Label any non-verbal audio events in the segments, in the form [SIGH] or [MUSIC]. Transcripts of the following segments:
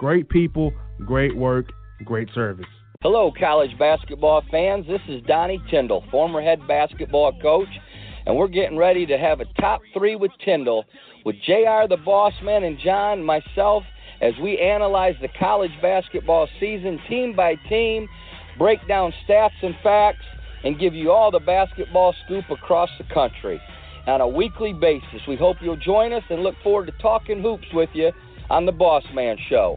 great people, great work, great service. Hello, college basketball fans. This is Donnie Tyndall, former head basketball coach, and we're getting ready to have a top three with Tyndall, with JR the Boss Man and John, myself, as we analyze the college basketball season team by team, break down stats and facts, and give you all the basketball scoop across the country on a weekly basis. We hope you'll join us and look forward to talking hoops with you on the Boss Man Show.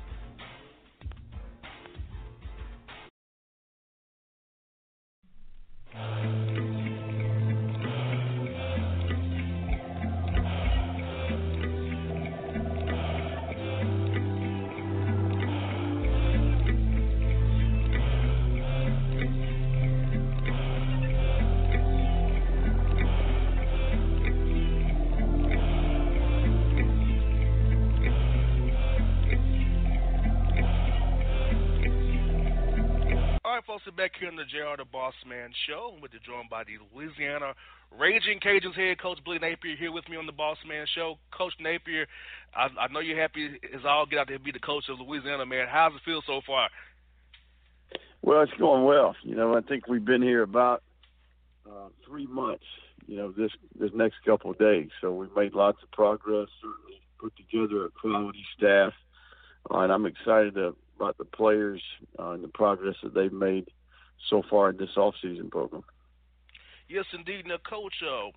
Back here on the JR the Boss Man Show. We're joined by the Louisiana Ragin' Cajuns head coach Billy Napier here with me on the Boss Man Show. Coach Napier, I, I know you're happy as all get out there to be the coach of Louisiana, man. How's it feel so far? Well, it's going well. You know, I think we've been here about uh, three months. You know, this this next couple of days, so we've made lots of progress. Certainly, put together a quality staff, uh, and I'm excited to, about the players uh, and the progress that they've made so far in this off-season program. Yes, indeed. Now, Coach, uh,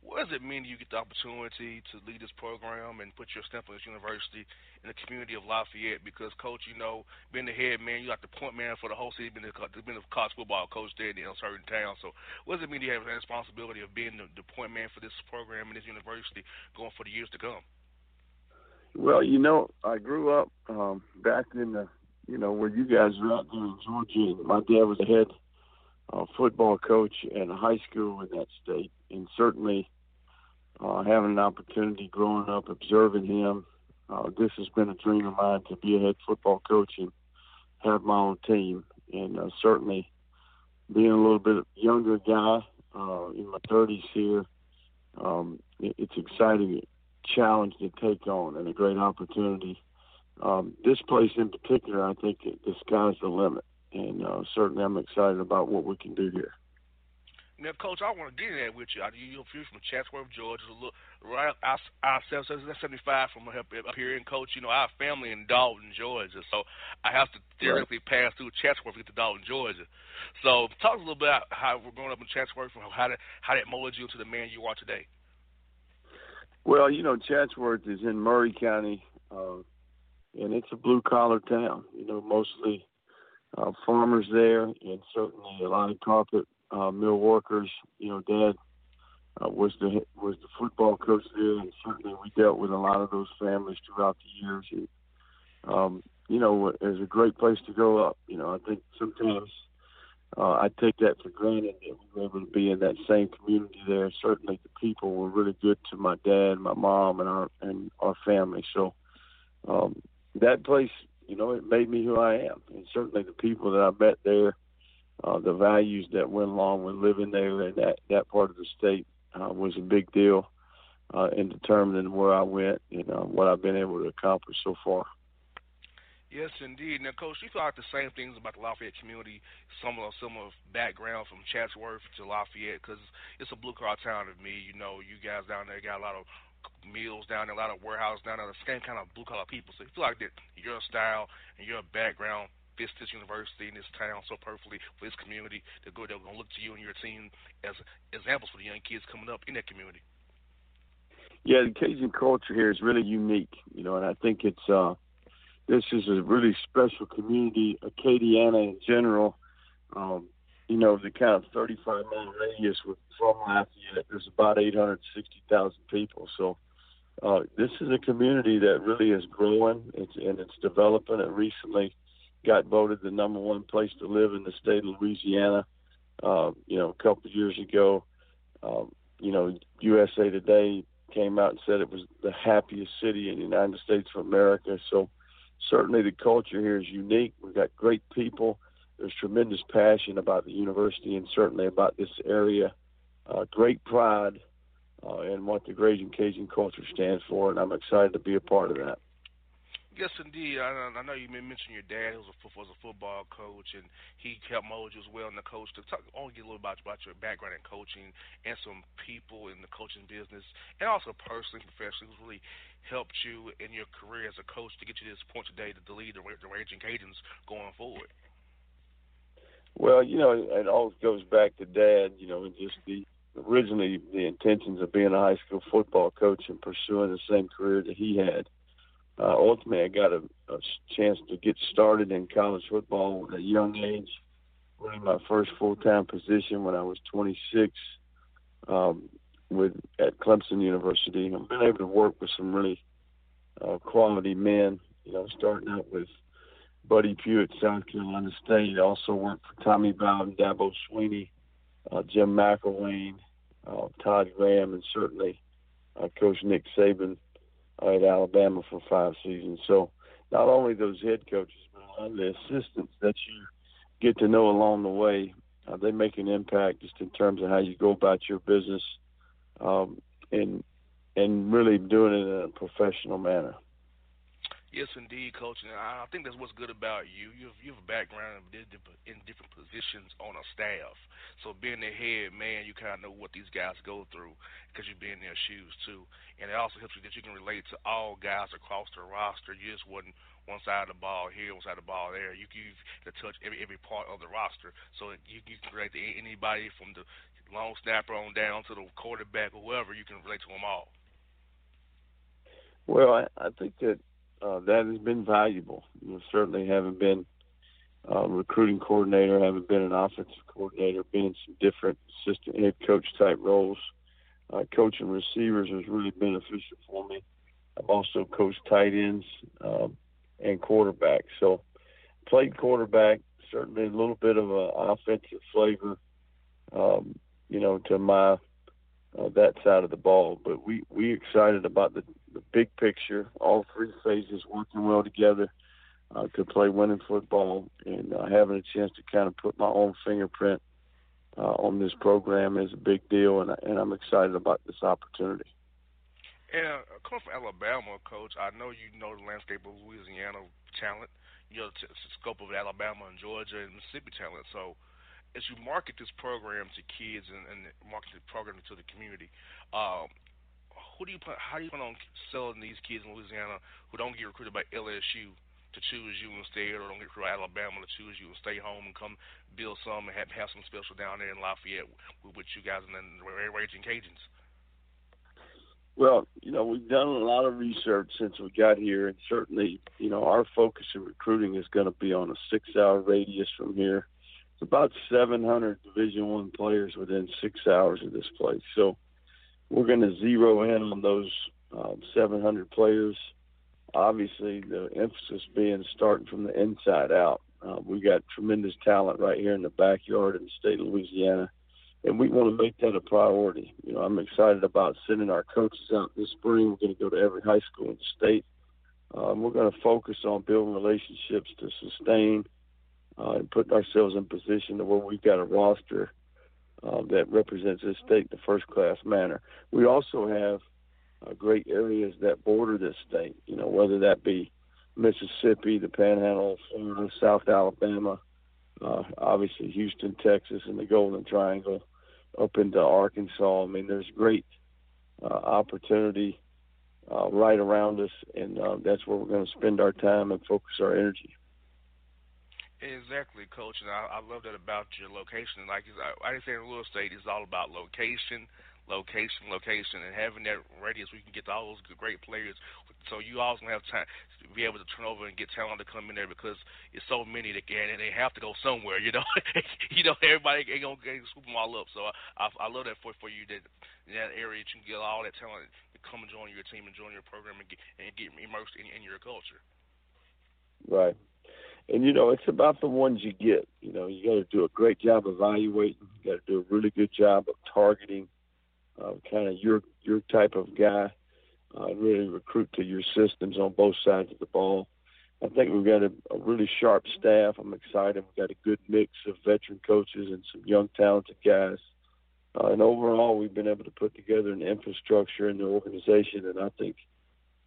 what does it mean you get the opportunity to lead this program and put your stamp on this university in the community of Lafayette? Because, Coach, you know, being the head man, you're like the point man for the whole city, being the, being the college football coach there in a certain town. So, what does it mean to have the responsibility of being the, the point man for this program and this university going for the years to come? Well, you know, I grew up um, back in the you know, where you guys are out there in Georgia. My dad was a head uh, football coach in a high school in that state, and certainly uh, having an opportunity growing up, observing him, uh, this has been a dream of mine to be a head football coach and have my own team. And uh, certainly, being a little bit younger guy uh, in my 30s here, um, it, it's exciting challenge to take on and a great opportunity um, this place in particular, I think the sky's the limit, and uh, certainly I'm excited about what we can do here. Now, Coach, I want to get in there with you. You're from Chatsworth, Georgia, a little, right I 75 from up here. And, Coach, you know, our family in Dalton, Georgia, so I have to theoretically right. pass through Chatsworth to get to Dalton, Georgia. So talk a little bit about how we're growing up in Chatsworth and how that, how that molded you into the man you are today. Well, you know, Chatsworth is in Murray County, uh, and it's a blue-collar town. You know, mostly uh, farmers there, and certainly a lot of carpet uh, mill workers. You know, Dad uh, was the was the football coach there, and certainly we dealt with a lot of those families throughout the years. And um, you know, it was a great place to grow up. You know, I think sometimes uh, I take that for granted that we were able to be in that same community there. Certainly, the people were really good to my dad, my mom, and our and our family. So um, that place, you know, it made me who I am, and certainly the people that I met there uh, the values that went along with living there in that that part of the state uh, was a big deal uh, in determining where I went and uh, what I've been able to accomplish so far. Yes, indeed. Now, Coach, you like the same things about the Lafayette community, similar similar background from Chatsworth to Lafayette, because it's a blue collar town to me. You know, you guys down there got a lot of mills down there, a lot of warehouse down there, the same kind of blue collar people. So you feel like that your style and your background fits this university and this town so perfectly for this community. They're good. They're to look to you and your team as examples for the young kids coming up in that community. Yeah, the Cajun culture here is really unique, you know, and I think it's uh, this is a really special community, Acadiana in general. Um, you know, the kind of 35 mile radius from Lafayette, there's about 860,000 people. So uh, this is a community that really is growing, it's, and it's developing. And recently, got voted the number one place to live in the state of Louisiana. Uh, you know, a couple of years ago, um, you know, USA Today came out and said it was the happiest city in the United States of America. So certainly the culture here is unique. We've got great people. There's tremendous passion about the university and certainly about this area. Uh, great pride uh, in what the Ragin' Cajun culture stands for, and I'm excited to be a part of that. Yes, indeed. I, I know you mentioned your dad was a was a football coach, and he helped mold you as well in the coach. To talk, I want to get a little about about your background in coaching and some people in the coaching business, and also personally, professionally, who's really helped you in your career as a coach to get you to this point today to lead the, the Ragin' Cajuns going forward. Well, you know, it all goes back to Dad. You know, and just the originally the intentions of being a high school football coach and pursuing the same career that he had uh, ultimately, I got a, a chance to get started in college football at a young age. Running my first full time position when I was 26 um, with at Clemson University. I've been able to work with some really uh, quality men. You know, starting out with Buddy Pough at South Carolina State. Also worked for Tommy Bowden, Dabo Swinney, uh, Jim McElwain, uh, Todd Graham, and certainly uh, Coach Nick Saban at Alabama for five seasons. So not only those head coaches, but a lot of the assistants that you get to know along the way, uh, they make an impact just in terms of how you go about your business, um, and and really doing it in a professional manner. Yes, indeed, coach. And I think that's what's good about you. You have, you have a background in different positions on a staff. So being the head man, you kind of know what these guys go through because you've been in their shoes too. And it also helps you that you can relate to all guys across the roster. You just wasn't one side of the ball here, one side of the ball there. You you to touch every every part of the roster. So you you can relate to anybody from the long snapper on down to the quarterback whoever. You can relate to them all. Well, I, I think that uh, that has been valuable. You know, certainly haven't been recruiting coordinator, haven't been an offensive coordinator, been in some different assistant head coach type roles. Uh, coaching receivers has really beneficial for me. I've also coached tight ends um, and quarterbacks. So played quarterback, certainly a little bit of an offensive flavor, um, you know, to my uh, that side of the ball. But we we excited about the the big picture, all three phases working well together uh, to play winning football and uh, having a chance to kind of put my own fingerprint uh, on this program is a big deal, and, and I'm excited about this opportunity. And uh, coming from Alabama, Coach, I know you know the landscape of Louisiana talent, you know the scope of Alabama and Georgia and Mississippi talent. So, as you market this program to kids and, and market the program to the community, um, who do you plan, how do you plan on selling these kids in Louisiana who don't get recruited by LSU to choose you instead, or don't get recruited by Alabama to choose you and stay home and come build some and have, have some special down there in Lafayette with, with you guys and then Ragin' Cajuns? Well, you know, we've done a lot of research since we got here, and certainly, you know, our focus in recruiting is going to be on a six-hour radius from here it's about 700 Division One players within six hours of this place. So we're going to zero in on those um, 700 players. Obviously, the emphasis being starting from the inside out. Uh, we got tremendous talent right here in the backyard in the state of Louisiana, and we want to make that a priority. You know, I'm excited about sending our coaches out this spring. We're going to go to every high school in the state. Um, we're going to focus on building relationships to sustain – uh, and putting ourselves in position to where we've got a roster uh, that represents this state in a first class manner. We also have uh, great areas that border this state, you know, whether that be Mississippi, the Panhandle, Florida, South Alabama, uh, obviously Houston, Texas, and the Golden Triangle, up into Arkansas. I mean, there's great uh, opportunity uh, right around us, and uh, that's where we're going to spend our time and focus our energy. Exactly, coach, and I, I love that about your location. Like I, I say in real estate, it's all about location, location, location, and having that radius you can get to all those great players. So you always gonna have time to be able to turn over and get talent to come in there because it's so many that can and they have to go somewhere. You know, [LAUGHS] you know everybody ain't gonna, gonna swoop them all up. So I, I, I love that for for you that that area you can get all that talent to come and join your team and join your program and get and get immersed in, in your culture. Right and you know it's about the ones you get. You know, you got to do a great job evaluating. You got to do a really good job of targeting, uh, kind of your your type of guy, uh, really recruit to your systems on both sides of the ball. I think we've got a, a really sharp staff. I'm excited. We've got a good mix of veteran coaches and some young talented guys. Uh, and overall, we've been able to put together an infrastructure in the organization that I think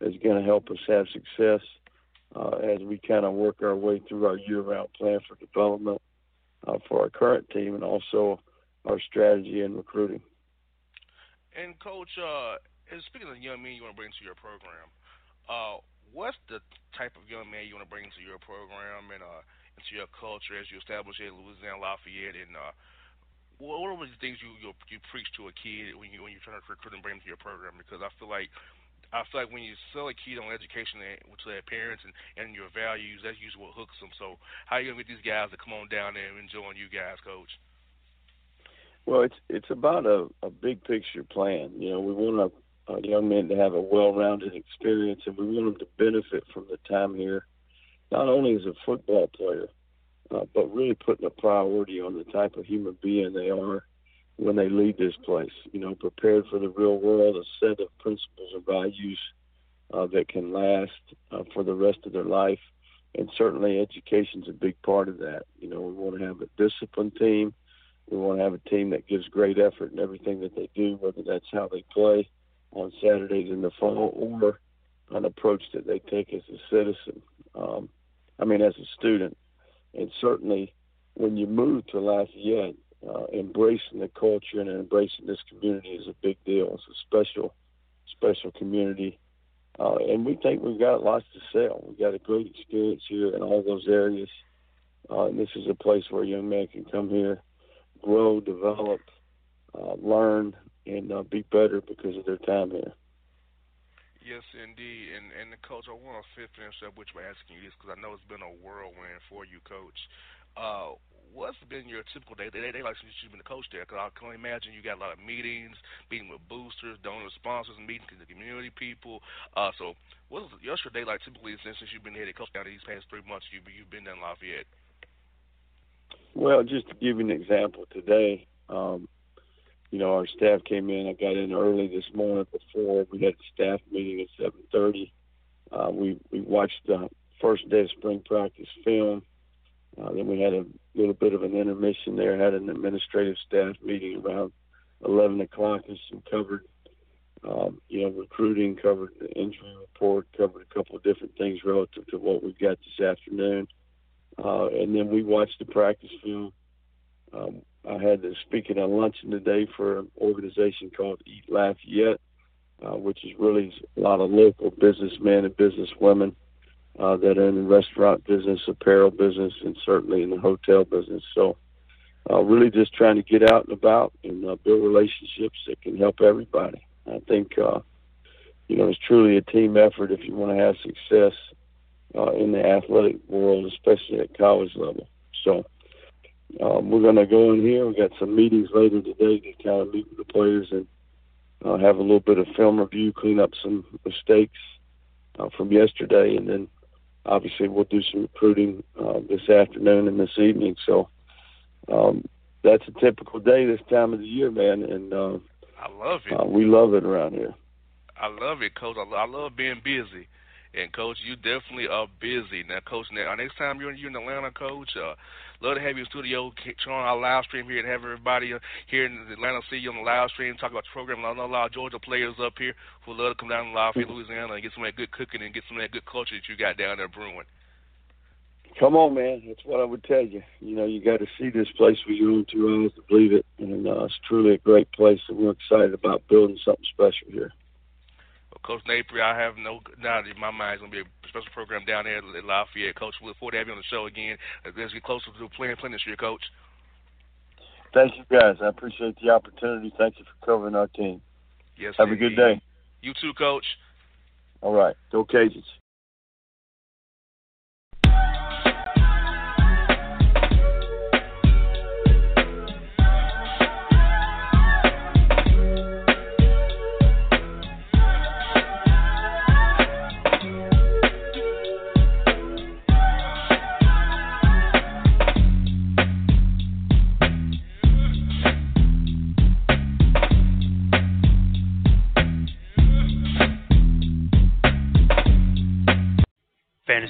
is going to help us have success uh, as we kind of work our way through our year-round plan for development uh, for our current team and also our strategy and recruiting. And coach, uh, speaking of young men you want to bring to your program, uh, what's the type of young man you want to bring to your program and uh, into your culture as you establish it in Louisiana Lafayette? And uh, what are the things you, you you preach to a kid when you when you're trying to recruit and bring them to your program? Because I feel like I feel like when you sell a kid on education to their parents and, and your values, that's usually what hooks them. So how are you gonna get these guys to come on down there and join you guys, coach? Well, it's it's about a, a big picture plan. You know, we want a, a young men to have a well-rounded experience, and we want them to benefit from the time here, not only as a football player, uh, but really putting a priority on the type of human being they are when they leave this place. You know, prepared for the real world, a set of principles and values uh, that can last uh, for the rest of their life. And certainly, education's a big part of that. You know, we want to have a disciplined team. We want to have a team that gives great effort in everything that they do, whether that's how they play on Saturdays in the fall or an approach that they take as a citizen. Um, I mean, as a student. And certainly, when you move to Lafayette, uh, embracing the culture and embracing this community is a big deal. It's a special, special community, uh, and we think we've got lots to sell. We've got a great experience here in all those areas, uh, and this is a place where young men can come here, grow, develop, uh, learn, and uh, be better because of their time here. Yes, indeed. And and the coach, I want to finish up with by asking you this because I know it's been a whirlwind for you, coach. Uh, what's been your typical day? They, they like since you've been a coach there, because I can imagine you got a lot of meetings, meeting with boosters, donor sponsors, meeting with the community people. Uh, so what's your day like typically since, since you've been head coach down these past three months? You you've been down Lafayette. Well, just to give you an example, today, um, you know, our staff came in. I got in early this morning before we had a staff meeting at seven thirty. Uh, we we watched the first day of spring practice film. Uh, then we had a little bit of an intermission there, had an administrative staff meeting around 11 o'clock and some covered, um, you know, recruiting, covered the injury report, covered a couple of different things relative to what we've got this afternoon. Uh, and then we watched the practice film. Um, I had to speak at a luncheon today for an organization called Eat Lafayette, uh, which is really a lot of local businessmen and businesswomen uh, that are in the restaurant business, apparel business, and certainly in the hotel business. So, uh, really just trying to get out and about and uh, build relationships that can help everybody. I think, uh, you know, it's truly a team effort if you want to have success uh, in the athletic world, especially at college level. So, um, we're going to go in here. We've got some meetings later today to kind of meet with the players and uh, have a little bit of film review, clean up some mistakes uh, from yesterday, and then obviously we'll do some recruiting uh, this afternoon and this evening. So um, that's a typical day this time of the year, man, and uh, I love it. Uh, we love it around here. I love it, Coach. I, I love being busy. And coach, you definitely are busy now, coach. Now, next time you're, you're in Atlanta, coach, uh, love to have you in studio, turn on our live stream here and have everybody uh, here in Atlanta see you on the live stream, talk about the program. I know a lot of Georgia players up here who love to come down to Lafayette, Louisiana, and get some of that good cooking and get some of that good culture that you got down there brewing. Come on, man. That's what I would tell you. You know, you got to see this place with your own two eyes to believe it, and uh, it's truly a great place, and we're excited about building something special here. Coach Napier, I have no doubt in my mind it's going to be a special program down there at Lafayette. Coach, we look forward to having you on the show again uh, Let's get closer to playing playing this year, Coach. Thank you, guys. I appreciate the opportunity. Thank you for covering our team. Yes. Have indeed. a good day. You too, Coach. All right. Go Cajuns.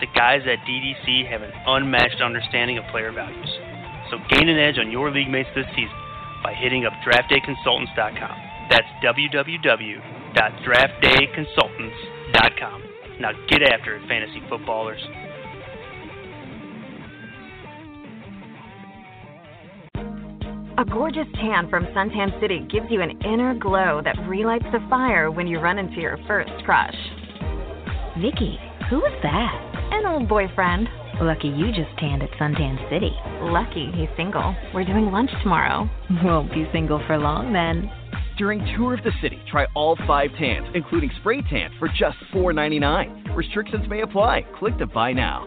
the guys at DDC have an unmatched understanding of player values. So gain an edge on your league mates this season by hitting up draftdayconsultants.com. That's www.draftdayconsultants.com. Now get after it, fantasy footballers. A gorgeous tan from Suntan City gives you an inner glow that relights the fire when you run into your first crush. Nikki, who was that? An old boyfriend. Lucky you just tanned at Suntan City. Lucky he's single. We're doing lunch tomorrow. Won't be single for long then. During Tour of the City, try all five tans, including spray tan, for just $4.99. Restrictions may apply. Click to buy now.